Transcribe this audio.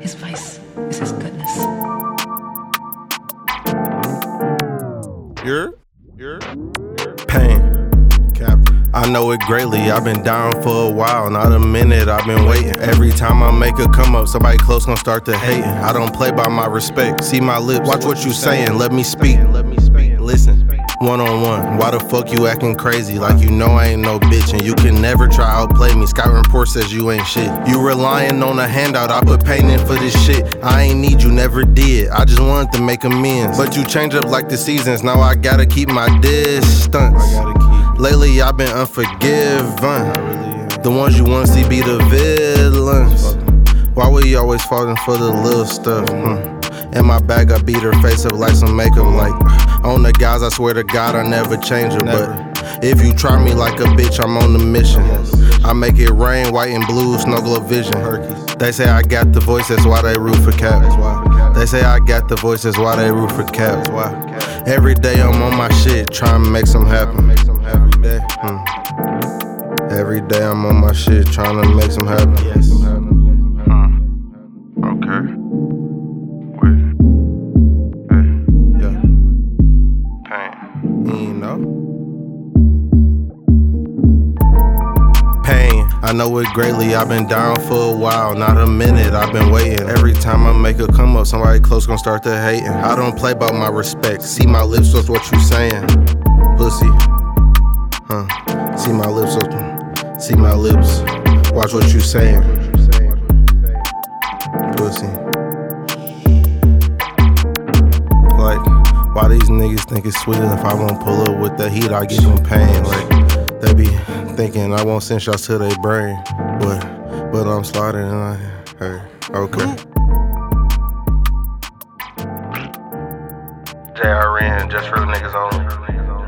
His vice is his goodness. You're, you're, you're. pain. I know it greatly. I've been down for a while, not a minute. I've been waiting. Every time I make a come up, somebody close gonna start to hating. I don't play by my respect. See my lips, watch what you saying. Let me speak. One on one, why the fuck you acting crazy? Like you know I ain't no bitch and you can never try outplay me. Skyrim report says you ain't shit. You relying on a handout, I put pain in for this shit. I ain't need you, never did. I just wanted to make amends. But you change up like the seasons, now I gotta keep my distance. Lately I've been unforgiven. The ones you wanna see be the villains. Why we always falling for the little stuff? Hmm. In my bag, I beat her face up like some makeup. Like on the guys, I swear to God, I never change her. But if you try me like a bitch, I'm on the mission. I make it rain, white and blue, snuggle a vision. They say I got the voice, that's why they root for cap. They say I got the voice, that's why they root for cap. Every day I'm on my shit, trying to make some happen. Every day. Hmm. Every day I'm on my shit, trying to make some happen. Pain. I know it greatly. I've been down for a while, not a minute. I've been waiting. Every time I make a come up, somebody close gon' start to hating. I don't play about my respect. See my lips, that's what you saying. Pussy. Huh. See my lips, that's- see my lips. Watch what you saying. Why these niggas think it's sweet if I won't pull up with the heat, I give them pain. Like, they be thinking I won't send shots to their brain. But, but I'm sliding and I, hey, okay. JRN, just real niggas only.